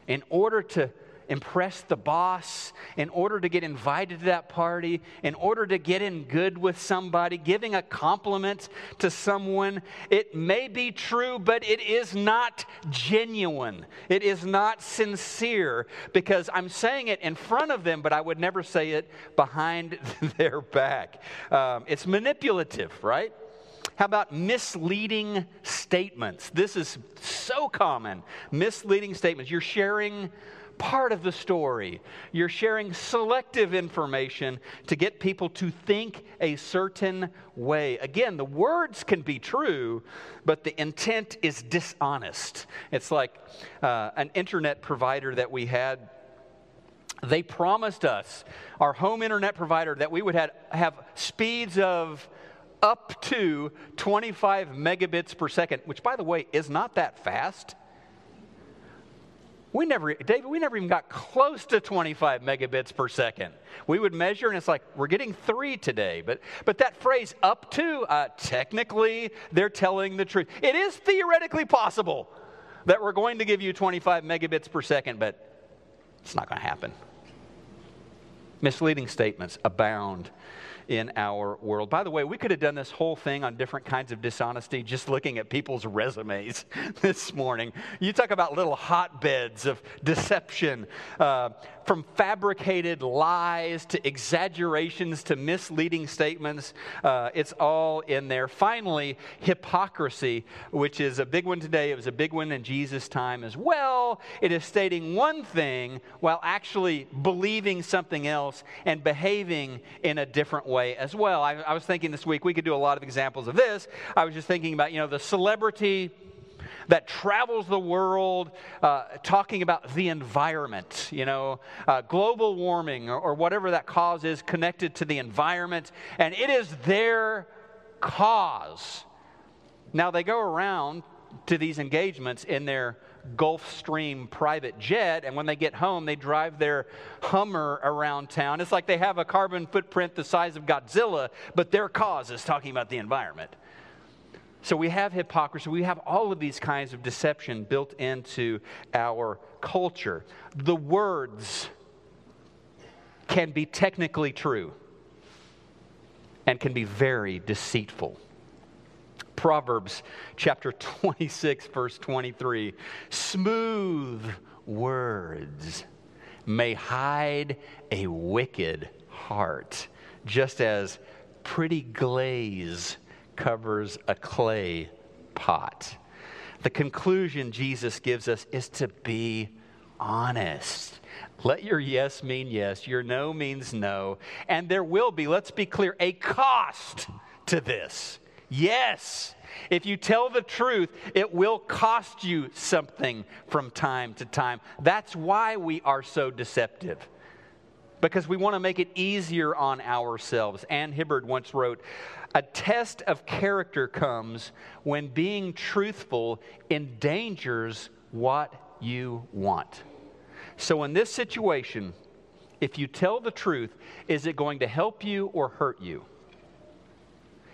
in order to impress the boss, in order to get invited to that party, in order to get in good with somebody, giving a compliment to someone. It may be true, but it is not genuine. It is not sincere because I'm saying it in front of them, but I would never say it behind <laughs> their back. Um, it's manipulative, right? How about misleading statements? This is so common. Misleading statements. You're sharing part of the story. You're sharing selective information to get people to think a certain way. Again, the words can be true, but the intent is dishonest. It's like uh, an internet provider that we had they promised us, our home internet provider, that we would have, have speeds of up to 25 megabits per second, which, by the way, is not that fast. We never, David, we never even got close to 25 megabits per second. We would measure, and it's like, we're getting three today. But, but that phrase, up to, uh, technically, they're telling the truth. It is theoretically possible that we're going to give you 25 megabits per second, but it's not going to happen. Misleading statements abound in our world. By the way, we could have done this whole thing on different kinds of dishonesty just looking at people's resumes <laughs> this morning. You talk about little hotbeds of deception, uh, from fabricated lies to exaggerations to misleading statements. Uh, it's all in there. Finally, hypocrisy, which is a big one today. It was a big one in Jesus' time as well. It is stating one thing while actually believing something else and behaving in a different way as well. I, I was thinking this week we could do a lot of examples of this. I was just thinking about, you know, the celebrity that travels the world uh, talking about the environment, you know, uh, global warming or, or whatever that cause is connected to the environment, and it is their cause. Now they go around to these engagements in their Gulfstream private jet, and when they get home, they drive their Hummer around town. It's like they have a carbon footprint the size of Godzilla, but their cause is talking about the environment. So we have hypocrisy, we have all of these kinds of deception built into our culture. The words can be technically true and can be very deceitful. Proverbs chapter <laughs> 26, verse 23 smooth words may hide a wicked heart, just as pretty glaze covers a clay pot. The conclusion Jesus gives us is to be honest. Let your yes mean yes, your no means no, and there will be, let's be clear, a cost to this. Yes. If you tell the truth, it will cost you something from time to time. That's why we are so deceptive. Because we want to make it easier on ourselves. Ann Hibbard once wrote A test of character comes when being truthful endangers what you want. So, in this situation, if you tell the truth, is it going to help you or hurt you?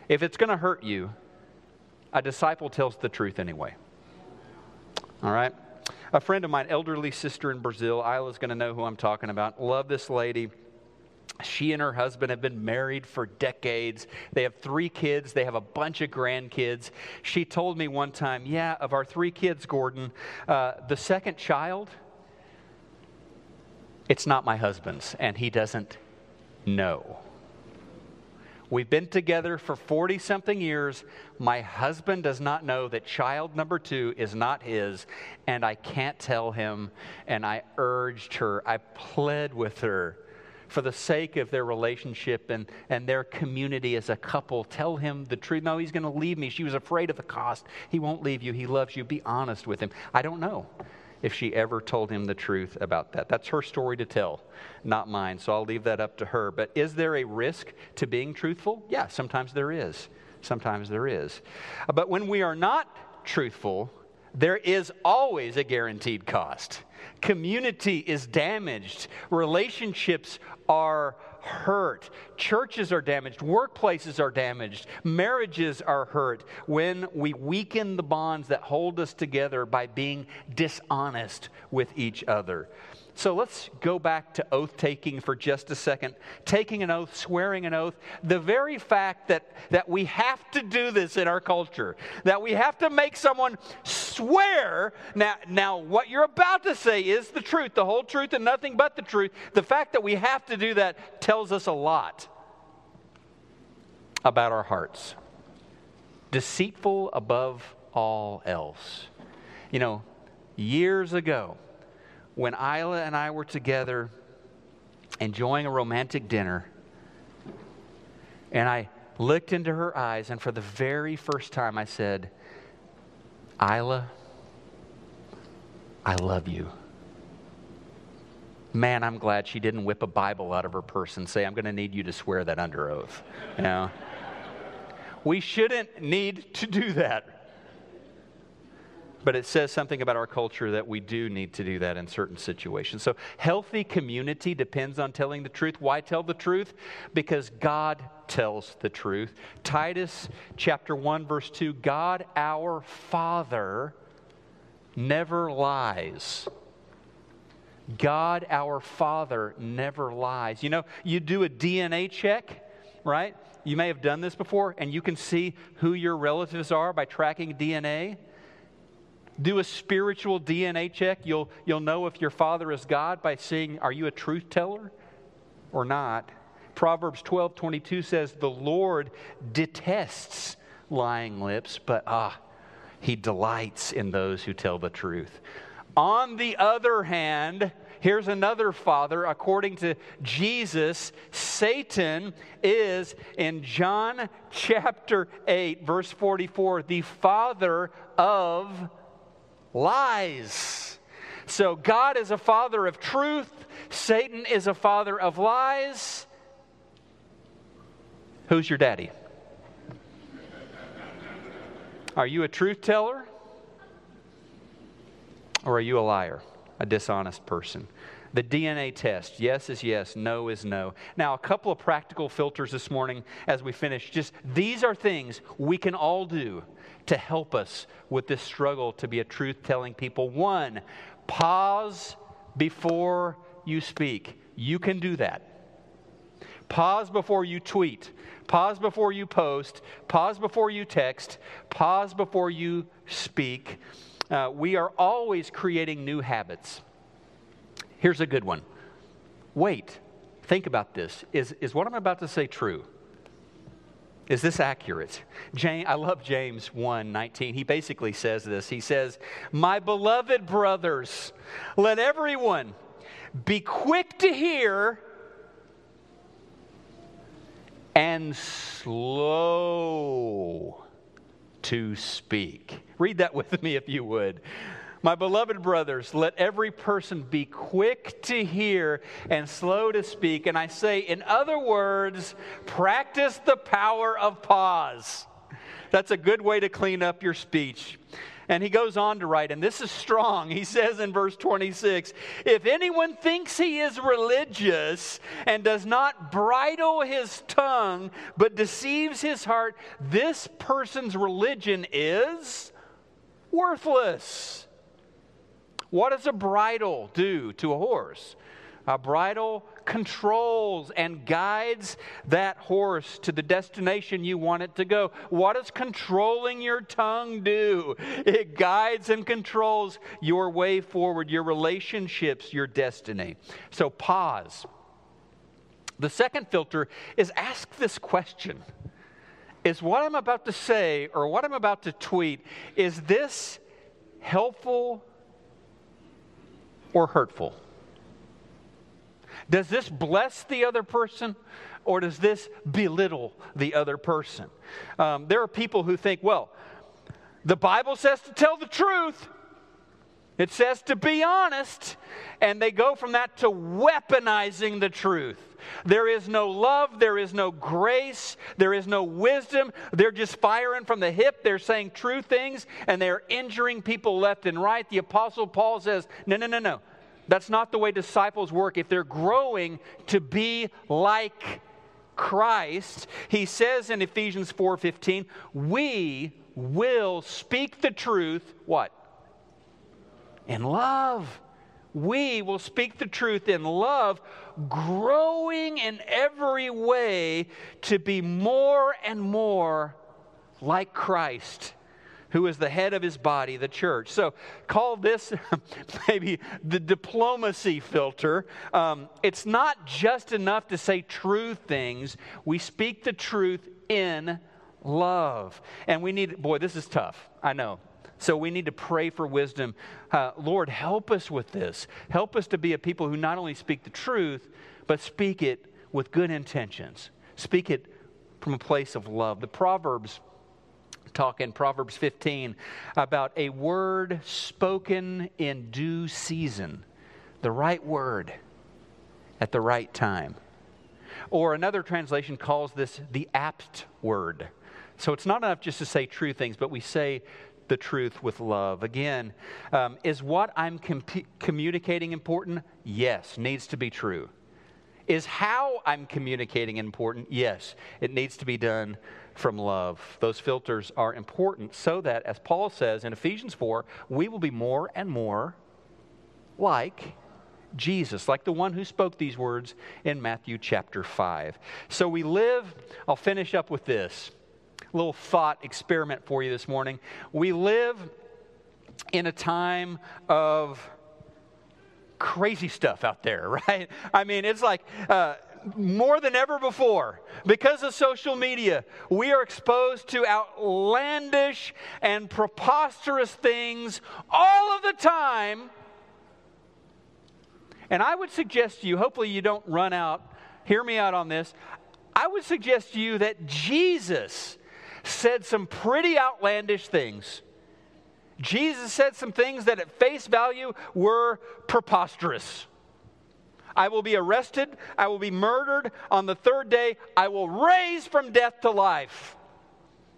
If it's going to hurt you, a disciple tells the truth anyway. All right? A friend of mine, elderly sister in Brazil, Isla's going to know who I'm talking about. Love this lady. She and her husband have been married for decades. They have three kids. They have a bunch of grandkids. She told me one time, Yeah, of our three kids, Gordon, uh, the second child, it's not my husband's, and he doesn't know. We've been together for 40 something years. My husband does not know that child number two is not his, and I can't tell him. And I urged her, I pled with her for the sake of their relationship and, and their community as a couple. Tell him the truth. No, he's going to leave me. She was afraid of the cost. He won't leave you. He loves you. Be honest with him. I don't know if she ever told him the truth about that. That's her story to tell, not mine. So I'll leave that up to her. But is there a risk to being truthful? Yeah, sometimes there is. Sometimes there is. But when we are not truthful, there is always a guaranteed cost. Community is damaged, relationships are hurt, churches are damaged, workplaces are damaged, marriages are hurt. When we weaken the bonds that hold us together by being dishonest with each other. So let's go back to oath taking for just a second. Taking an oath, swearing an oath. The very fact that, that we have to do this in our culture, that we have to make someone swear. Now, now, what you're about to say is the truth, the whole truth, and nothing but the truth. The fact that we have to do that tells us a lot about our hearts. Deceitful above all else. You know, years ago, when Isla and I were together enjoying a romantic dinner, and I looked into her eyes, and for the very first time I said, Isla, I love you. Man, I'm glad she didn't whip a Bible out of her purse and say, I'm going to need you to swear that under oath. You know? <laughs> we shouldn't need to do that. But it says something about our culture that we do need to do that in certain situations. So, healthy community depends on telling the truth. Why tell the truth? Because God tells the truth. Titus chapter 1, verse 2 God our Father never lies. God our Father never lies. You know, you do a DNA check, right? You may have done this before, and you can see who your relatives are by tracking DNA do a spiritual DNA check. You'll, you'll know if your father is God by seeing, are you a truth teller or not? Proverbs 12 22 says, The Lord detests lying lips, but ah, he delights in those who tell the truth. On the other hand, here's another father. According to Jesus, Satan is, in John <laughs> chapter 8, verse 44, the father of lies. So God is a father of truth, Satan is a father of lies. Who's your daddy? Are you a truth teller? Or are you a liar, a dishonest person? The DNA test, yes is yes, no is no. Now, a couple of practical filters this morning as we finish. Just these are things we can all do to help us with this struggle to be a truth telling people. One, pause before you speak. You can do that. Pause before you tweet. Pause before you post. Pause before you text. Pause before you speak. Uh, we are always creating new habits. Here's a good one. Wait, think about this. Is, is what I'm about to say true? Is this accurate? James, I love James 1 19. He basically says this. He says, My beloved brothers, let everyone be quick to hear and slow to speak. Read that with me if you would. My beloved brothers, let every person be quick to hear and slow to speak. And I say, in other words, practice the power of pause. That's a good way to clean up your speech. And he goes on to write, and this is strong. He says in verse 26 If anyone thinks he is religious and does not bridle his tongue, but deceives his heart, this person's religion is worthless. What does a bridle do to a horse? A bridle controls and guides that horse to the destination you want it to go. What does controlling your tongue do? It guides and controls your way forward, your relationships, your destiny. So pause. The second filter is ask this question Is what I'm about to say or what I'm about to tweet, is this helpful or hurtful? Does this bless the other person or does this belittle the other person? Um, there are people who think, well, the Bible says to tell the truth. It says to be honest, and they go from that to weaponizing the truth. There is no love, there is no grace, there is no wisdom. They're just firing from the hip. They're saying true things, and they're injuring people left and right. The Apostle Paul says, No, no, no, no. That's not the way disciples work. If they're growing to be like Christ, he says in Ephesians 4:15, we will speak the truth what? In love. We will speak the truth in love, growing in every way to be more and more like Christ who is the head of his body, the church. So, call this <laughs> maybe the diplomacy filter. Um, it's not just enough to say true things, we speak the truth in love. And we need, boy, this is tough. I know. So we need to pray for wisdom. Uh, Lord, help us with this. Help us to be a people who not only speak the truth, but speak it with good intentions. Speak it from a place of love. The Proverbs talk in Proverbs 15 about a word spoken in due season, the right word at the right time. Or another translation calls this the apt word. So it's not enough just to say true things, but we say the truth with love. Again, um, is what I'm com- communicating important? Yes, needs to be true. Is how I'm communicating important? Yes, it needs to be done from love. Those filters are important so that, as Paul says in Ephesians 4, we will be more and more like Jesus, like the one who spoke these words in Matthew chapter 5. So we live, I'll finish up with this little thought experiment for you this morning. We live in a time of crazy stuff out there, <laughs> right? I mean, it's like uh, more than ever before, because of social media, we are exposed to outlandish and preposterous things all of the time. And I would suggest to you, hopefully, you don't run out. Hear me out on this. I would suggest to you that Jesus said some pretty outlandish things. Jesus said some things that at face value were preposterous. I will be arrested. I will be murdered. On the third day, I will raise from death to life.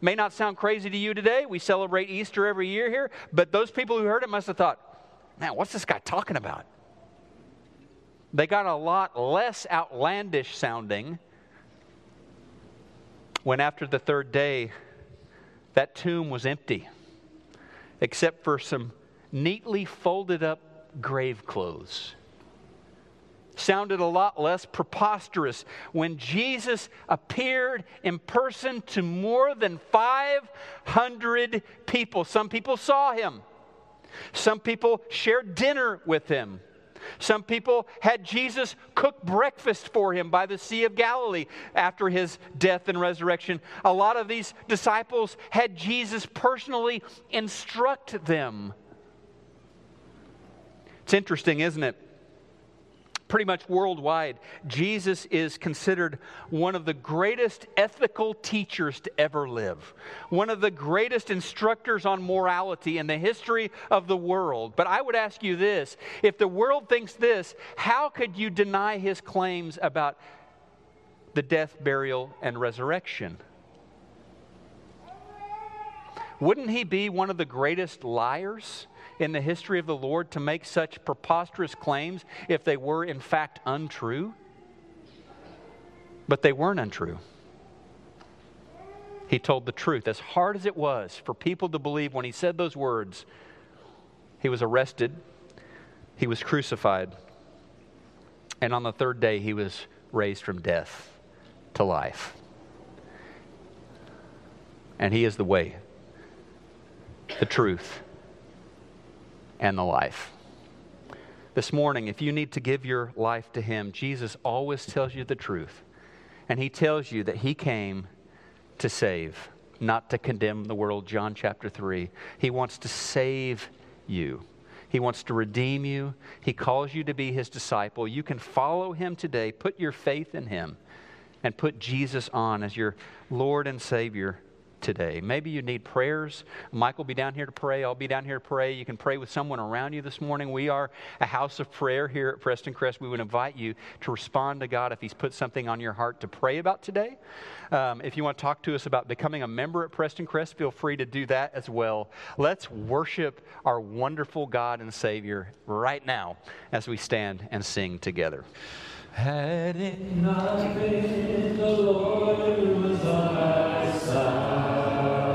May not sound crazy to you today. We celebrate Easter every year here, but those people who heard it must have thought, man, what's this guy talking about? They got a lot less outlandish sounding when after the third day, that tomb was empty, except for some neatly folded up grave clothes. Sounded a lot less preposterous when Jesus appeared in person to more than 500 people. Some people saw him, some people shared dinner with him. Some people had Jesus cook breakfast for him by the Sea of Galilee after his death and resurrection. A lot of these disciples had Jesus personally instruct them. It's interesting, isn't it? Pretty much worldwide, Jesus is considered one of the greatest ethical teachers to ever live, one of the greatest instructors on morality in the history of the world. But I would ask you this if the world thinks this, how could you deny his claims about the death, burial, and resurrection? Wouldn't he be one of the greatest liars? In the history of the Lord to make such preposterous claims if they were in fact untrue? But they weren't untrue. He told the truth. As hard as it was for people to believe when he said those words, he was arrested, he was crucified, and on the third day he was raised from death to life. And he is the way, the truth, and the life. This morning, if you need to give your life to Him, Jesus always tells you the truth. And He tells you that He came to save, not to condemn the world. John chapter 3. He wants to save you. He wants to redeem you. He calls you to be his disciple. You can follow him today. Put your faith in him and put Jesus on as your Lord and Savior today. Maybe you need prayers. Mike will be down here to pray. I'll be down here to pray. You can pray with someone around you this morning. We are a house of prayer here at Prestoncrest. We would invite you to respond to God if He's put something on your heart to pray about today. Um, if you want to talk to us about becoming a member at Prestoncrest, feel free to do that as well. Let's worship our wonderful God and Savior right now as we stand and sing together. Had it not been the Lord who was on our side,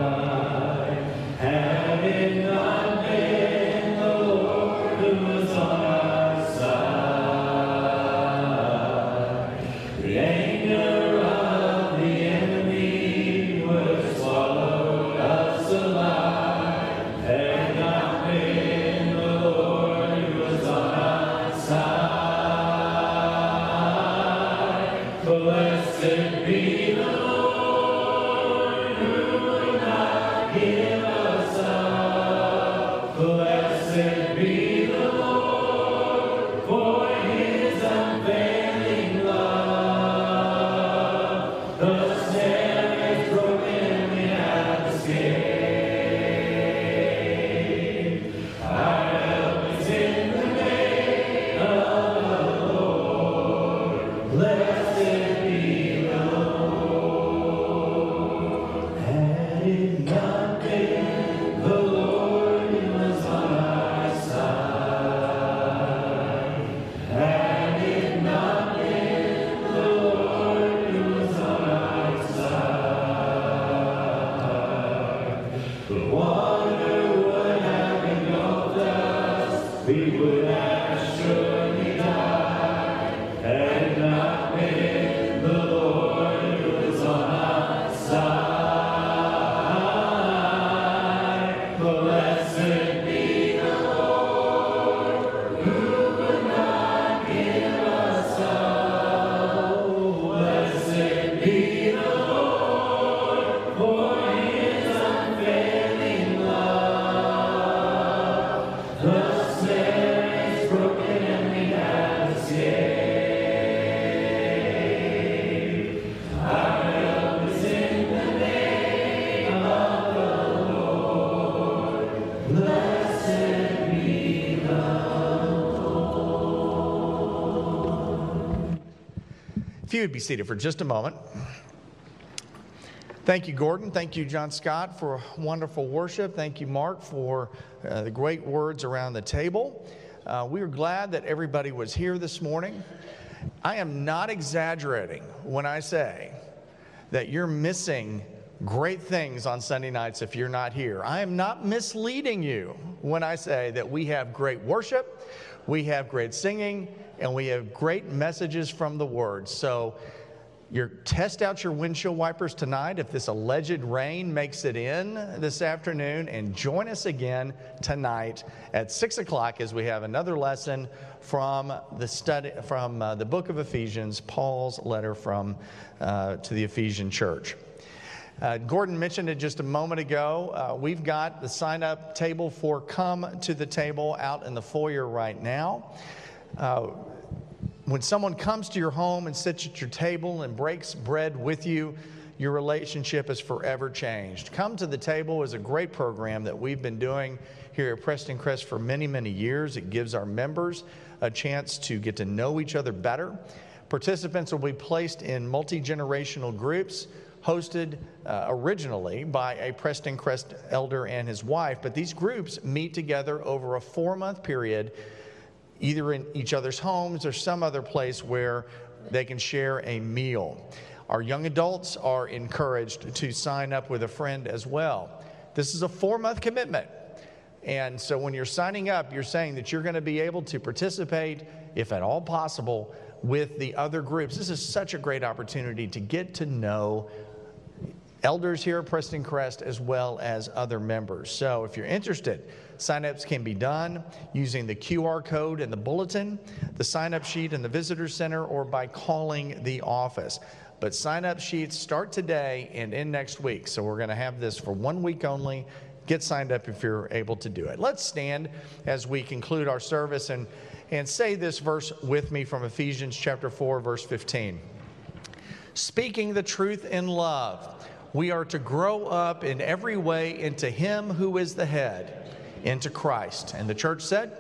we would have be seated for just a moment. Thank you, Gordon. Thank you, John Scott, for wonderful worship. Thank you, Mark, for uh, the great words around the table. Uh, we are glad that everybody was here this morning. I am not exaggerating when I say that you're missing great things on Sunday nights if you're not here. I am not misleading you when I say that we have great worship, we have great singing, and we have great messages from the Word. So, your test out your windshield wipers tonight if this alleged rain makes it in this afternoon and join us again tonight at six o'clock as we have another lesson from the study from uh, the book of ephesians paul's letter from uh, to the ephesian church uh, Gordon mentioned it just a moment ago. Uh, we've got the sign up table for Come to the Table out in the foyer right now. When someone comes to your home and sits at your table and breaks bread with you, your relationship is forever changed. Come to the Table is a great program that we've been doing here at Prestoncrest for many, many years. It gives our members a chance to get to know each other better. Participants will be placed in multi generational groups hosted uh, originally by a Prestoncrest elder and his wife, but these groups meet together over a four month period either in each other's homes or some other place where they can share a meal. Our young adults are encouraged to sign up with a friend as well. This is a four month commitment. And so when you're signing up, you're saying that you're going to be able to participate, if at all possible, with the other groups. This is such a great opportunity to get to know elders here at Prestoncrest as well as other members. So if you're interested, signups can be done using the QR code in the bulletin, the sign up sheet in the visitor center, or by calling the office. But sign up sheets start today and end next week. So we're going to have this for one week only. Get signed up if you're able to do it. Let's stand as we conclude our service and, and say this verse with me from Ephesians chapter 4, verse 15. Speaking the truth in love, we are to grow up in every way into Him who is the head, into Christ. And the church said,